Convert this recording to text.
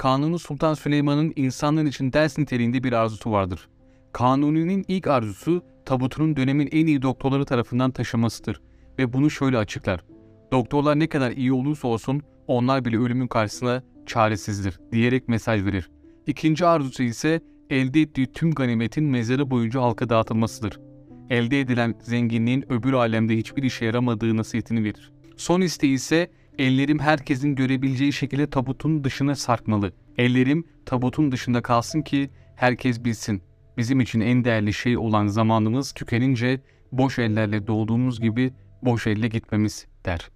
Kanuni Sultan Süleyman'ın insanlar için ders niteliğinde bir arzusu vardır. Kanuni'nin ilk arzusu tabutunun dönemin en iyi doktorları tarafından taşımasıdır ve bunu şöyle açıklar. Doktorlar ne kadar iyi olursa olsun onlar bile ölümün karşısına çaresizdir diyerek mesaj verir. İkinci arzusu ise elde ettiği tüm ganimetin mezarı boyunca halka dağıtılmasıdır. Elde edilen zenginliğin öbür alemde hiçbir işe yaramadığı nasihatini verir. Son isteği ise ellerim herkesin görebileceği şekilde tabutun dışına sarkmalı. Ellerim tabutun dışında kalsın ki herkes bilsin. Bizim için en değerli şey olan zamanımız tükenince boş ellerle doğduğumuz gibi boş elle gitmemiz der.''